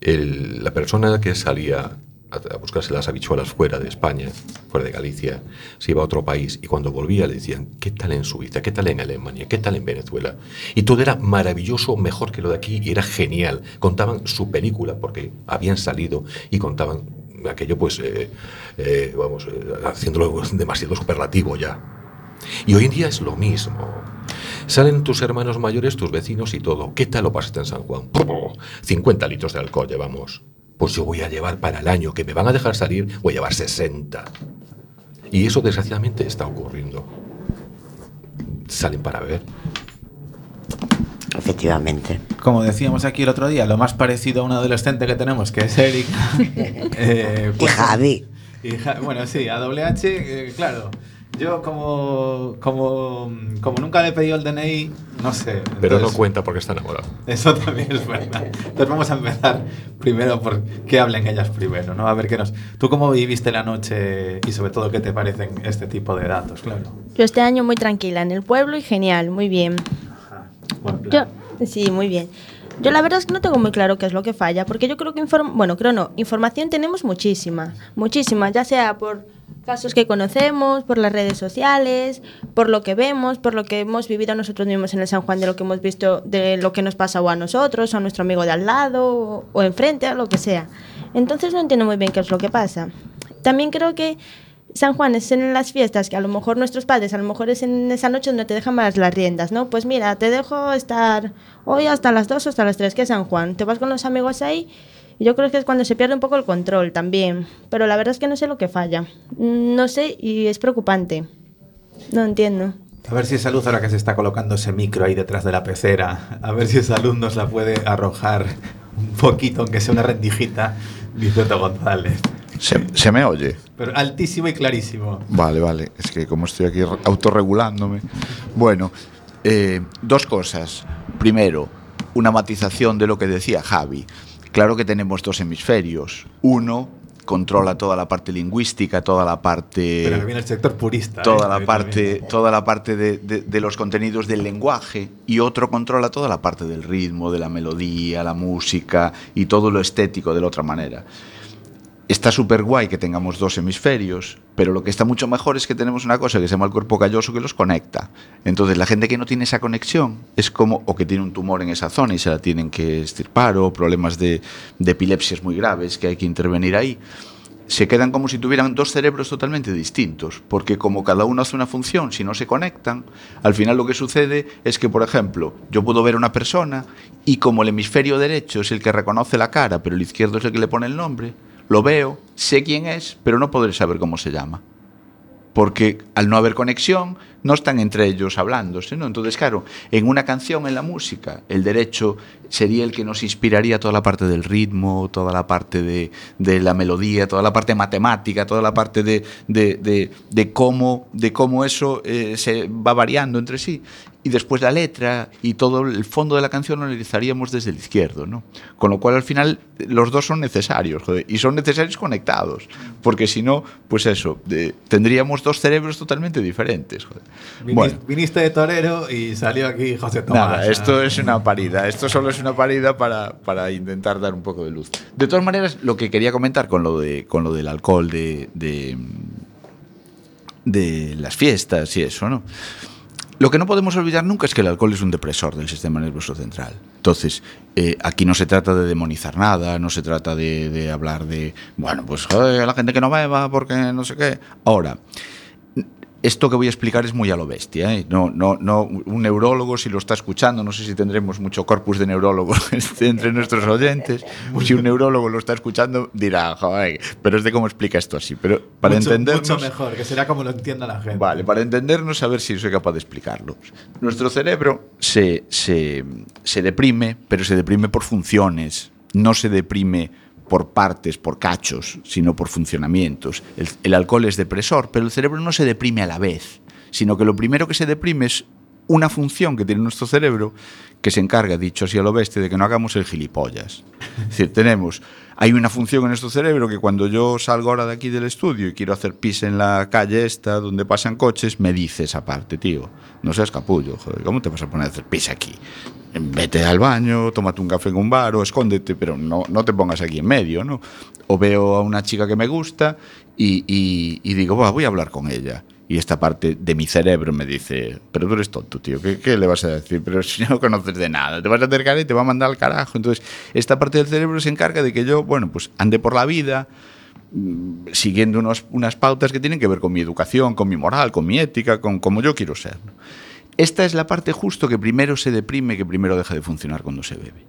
El- la persona que salía a, buscarse las habichuelas fuera de España, fuera de Galicia, se iba a otro país y cuando volvía le decían, ¿qué tal en Suiza? ¿Qué tal en Alemania? ¿Qué tal en Venezuela? Y todo era maravilloso, mejor que lo de aquí y era genial. Contaban su película porque habían salido y contaban aquello, pues, eh, eh, vamos, eh, haciéndolo demasiado superlativo ya. Y hoy en día es lo mismo. Salen tus hermanos mayores, tus vecinos y todo. ¿Qué tal lo pasaste en San Juan? ¡Pum! 50 litros de alcohol llevamos. Pues yo voy a llevar para el año que me van a dejar salir, voy a llevar 60. Y eso desgraciadamente está ocurriendo. Salen para ver. Efectivamente. Como decíamos aquí el otro día, lo más parecido a un adolescente que tenemos, que es Eric. eh, Y pues- Javi. y Ja- bueno, sí, a doble H, eh, claro. Yo como, como, como nunca le he pedido el DNI, no sé. Pero no cuenta porque está enamorado. Eso también es verdad. Entonces vamos a empezar primero por que hablen ellas primero, ¿no? A ver qué nos... ¿Tú cómo viviste la noche y sobre todo qué te parecen este tipo de datos, claro? Yo este año muy tranquila en el pueblo y genial, muy bien. Buen Yo, sí, muy bien. Yo la verdad es que no tengo muy claro qué es lo que falla, porque yo creo que inform bueno, creo no, información tenemos muchísima, muchísima, ya sea por casos que conocemos, por las redes sociales, por lo que vemos, por lo que hemos vivido nosotros mismos en el San Juan, de lo que hemos visto, de lo que nos pasa o a nosotros, o a nuestro amigo de al lado, o, o enfrente, o lo que sea. Entonces no entiendo muy bien qué es lo que pasa. También creo que San Juan es en las fiestas que a lo mejor nuestros padres, a lo mejor es en esa noche donde te dejan más las riendas, ¿no? Pues mira, te dejo estar hoy hasta las 2 o hasta las 3, que es San Juan. Te vas con los amigos ahí y yo creo que es cuando se pierde un poco el control también. Pero la verdad es que no sé lo que falla. No sé y es preocupante. No entiendo. A ver si esa luz ahora que se está colocando ese micro ahí detrás de la pecera, a ver si esa luz nos la puede arrojar un poquito, aunque sea una rendijita, Vicente González. Se, se me oye. Pero altísimo y clarísimo. Vale, vale. Es que como estoy aquí re- autorregulándome. Bueno, eh, dos cosas. Primero, una matización de lo que decía Javi. Claro que tenemos dos hemisferios. Uno controla toda la parte lingüística, toda la parte Pero viene el sector purista. toda ¿eh? la parte, toda la parte de, de- de los contenidos del lenguaje y otro controla toda la parte del ritmo, de la melodía, la música y todo lo estético de la otra manera. Está súper guay que tengamos dos hemisferios, pero lo que está mucho mejor es que tenemos una cosa que se llama el cuerpo calloso que los conecta. Entonces, la gente que no tiene esa conexión es como, o que tiene un tumor en esa zona y se la tienen que estirpar, o problemas de, de epilepsias muy graves que hay que intervenir ahí, se quedan como si tuvieran dos cerebros totalmente distintos, porque como cada uno hace una función, si no se conectan, al final lo que sucede es que, por ejemplo, yo puedo ver a una persona y como el hemisferio derecho es el que reconoce la cara, pero el izquierdo es el que le pone el nombre, lo veo, sé quién es, pero no podré saber cómo se llama. Porque al no haber conexión, no están entre ellos hablándose, ¿no? Entonces, claro, en una canción, en la música, el derecho sería el que nos inspiraría toda la parte del ritmo, toda la parte de, la melodía, toda la parte matemática, toda la parte de, cómo, eso eh, se va variando entre sí. Y después la letra y todo el fondo de la canción lo analizaríamos desde el izquierdo, ¿no? Con lo cual, al final, los dos son necesarios, y son necesarios conectados, porque si no, pues eso, tendríamos dos cerebros totalmente diferentes. Viniste, Bueno. viniste de torero y salió aquí José Tomás. Nada, esto es una parida. Esto solo es una parida para, para intentar dar un poco de luz. De todas maneras, lo que quería comentar con lo, de, con lo del alcohol de, de, de las fiestas y eso, ¿no? Lo que no podemos olvidar nunca es que el alcohol es un depresor del sistema nervioso central. Entonces, eh, aquí no se trata de demonizar nada, no se trata de, de hablar de, bueno, pues a la gente que no beba porque no sé qué. Ahora, esto que voy a explicar es muy a lo bestia. ¿eh? No, no, no, un neurólogo, si lo está escuchando, no sé si tendremos mucho corpus de neurólogos este, entre nuestros oyentes. Si un neurólogo lo está escuchando, dirá, joder, pero es de cómo explica esto así. Pero para mucho, entendernos. mucho mejor, que será como lo entienda la gente. Vale, para entendernos, a ver si soy capaz de explicarlo. Nuestro cerebro se, se, se deprime, pero se deprime por funciones, no se deprime por partes, por cachos, sino por funcionamientos. El, el alcohol es depresor, pero el cerebro no se deprime a la vez, sino que lo primero que se deprime es una función que tiene nuestro cerebro que se encarga, dicho así a lo bestia, de que no hagamos el gilipollas. Es decir, tenemos, hay una función en nuestro cerebro que cuando yo salgo ahora de aquí del estudio y quiero hacer pis en la calle esta donde pasan coches, me dice esa parte, tío, no seas capullo, joder, ¿cómo te vas a poner a hacer pis aquí? Vete al baño, tómate un café en un bar o escóndete, pero no, no te pongas aquí en medio, ¿no? O veo a una chica que me gusta y, y- digo, "Buah, voy a hablar con ella. Y esta parte de mi cerebro me dice, pero tú eres tonto, tío, ¿qué, le vas a decir? Pero si no conoces de nada, te vas a acercar y te va a mandar al carajo. Entonces, esta parte del cerebro se encarga de que yo, bueno, pues ande por la vida mm, siguiendo unos- unas pautas que tienen que ver con mi educación, con mi moral, con mi ética, con cómo yo quiero ser. Esta es la parte justo que primero se deprime, que primero deja de funcionar cuando se bebe.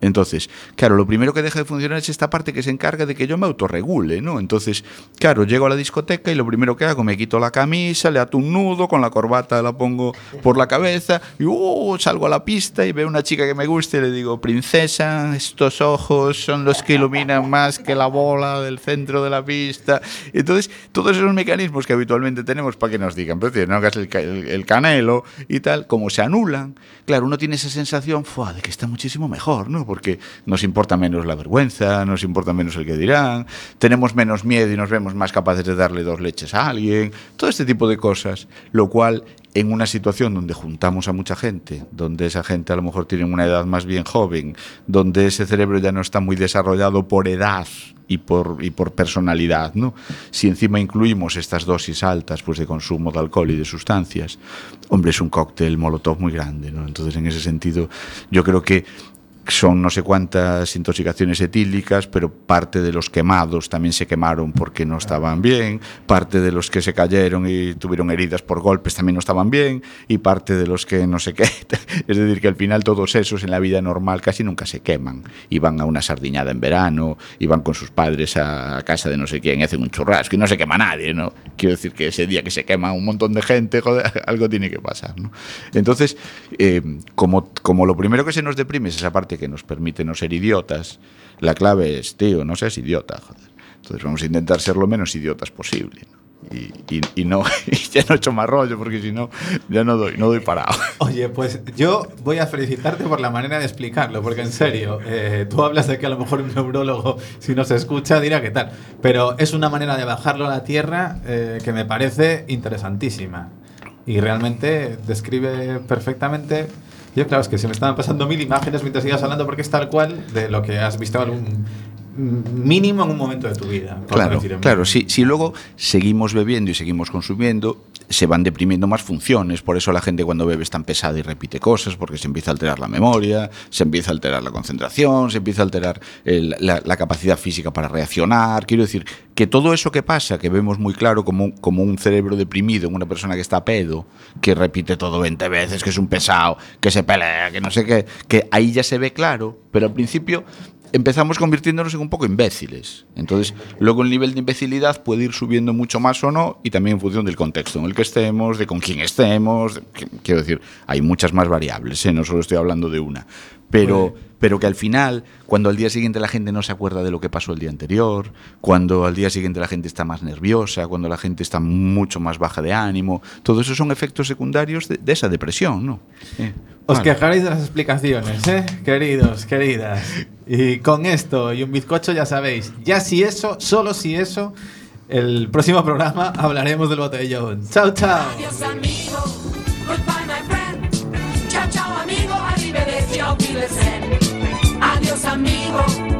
Entonces, claro, lo primero que deja de funcionar es esta parte que se encarga de que yo me autorregule, ¿no? Entonces, claro, llego a la discoteca y lo primero que hago, me quito la camisa, le ato un nudo, con la corbata la pongo por la cabeza y uh, salgo a la pista y veo una chica que me gusta y le digo, princesa, estos ojos son los que iluminan más que la bola del centro de la pista. Entonces, todos esos mecanismos que habitualmente tenemos para que nos digan, pero tío, no hagas el, el- el canelo y tal, como se anulan, claro, uno tiene esa sensación "Fua, de que está muchísimo mejor, ¿no? Porque nos importa menos la vergüenza, nos importa menos el que dirán, tenemos menos miedo y nos vemos más capaces de darle dos leches a alguien, todo este tipo de cosas, lo cual en una situación donde juntamos a mucha gente, donde esa gente a lo mejor tiene una edad más bien joven, donde ese cerebro ya no está muy desarrollado por edad y por, y por personalidad, ¿no? Si encima incluimos estas dosis altas pues, de consumo de alcohol y de sustancias, hombre, es un cóctel molotov muy grande, ¿no? Entonces, en ese sentido, yo creo que son no sé cuántas intoxicaciones etílicas, pero parte de los quemados también se quemaron porque no estaban bien, parte de los que se cayeron y tuvieron heridas por golpes también no estaban bien, y parte de los que no sé qué. Es decir, que al final todos esos en la vida normal casi nunca se queman. Y van a una sardiñada en verano, y van con sus padres a casa de no sé quién y hacen un churrasco y no se quema nadie, ¿no? Quiero decir que ese día que se quema un montón de gente, joder, algo tiene que pasar, ¿no? Entonces, eh, como, como lo primero que se nos deprime es esa parte que nos permite no ser idiotas, la clave es, tío, no seas idiota, joder. Entonces vamos a intentar ser lo menos idiotas posible, ¿no? Y, y- y no, y ya no he hecho más rollo, porque si no, ya no doy, no doy parado. Oye, pues yo voy a felicitarte por la manera de explicarlo, porque en serio, eh, tú hablas de que a lo mejor un neurólogo, si nos escucha, dirá que tal, pero es una manera de bajarlo a la tierra eh, que me parece interesantísima y realmente describe perfectamente. Yo, claro, es que se me estaban pasando mil imágenes mientras ibas hablando, porque es tal cual de lo que has visto algún mm, mínimo en un momento de tu vida. Claro, claro, si, si luego seguimos bebiendo y seguimos consumiendo, se van deprimiendo más funciones. Por eso la gente cuando bebe es tan pesada y repite cosas, porque se empieza a alterar la memoria, se empieza a alterar la concentración, se empieza a alterar el- la, la capacidad física para reaccionar. Quiero decir, que todo eso que pasa, que vemos muy claro como, un- como un cerebro deprimido en una persona que está a pedo, que repite todo 20 veces, que es un pesado, que se pelea, que no sé qué, que ahí ya se ve claro, pero al principio empezamos convirtiéndonos en un poco imbéciles. Entonces, luego el nivel de imbecilidad puede ir subiendo mucho más o no, y también en función del contexto en el que estemos, de con quién estemos. quiero decir, hay muchas más variables, ¿eh? no solo estoy hablando de una. Pero, pero que al final, cuando al día siguiente la gente no se acuerda de lo que pasó el día anterior, cuando al día siguiente la gente está más nerviosa, cuando la gente está mucho más baja de ánimo, todo eso son efectos secundarios de, de esa depresión, ¿no? Eh, Os vale. quejaréis de las explicaciones, ¿eh? Queridos, queridas. Y con esto y un bizcocho ya sabéis, ya si eso, solo si eso, el próximo programa hablaremos del botellón. Chao, chao. Adiós amigo, amigo.